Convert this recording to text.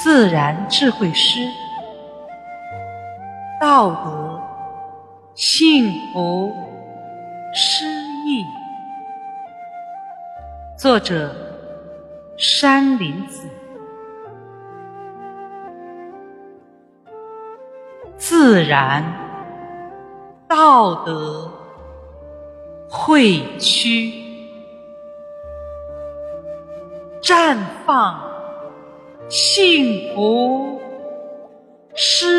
自然智慧诗，道德、幸福、诗意。作者：山林子。自然、道德、会区，绽放幸福诗。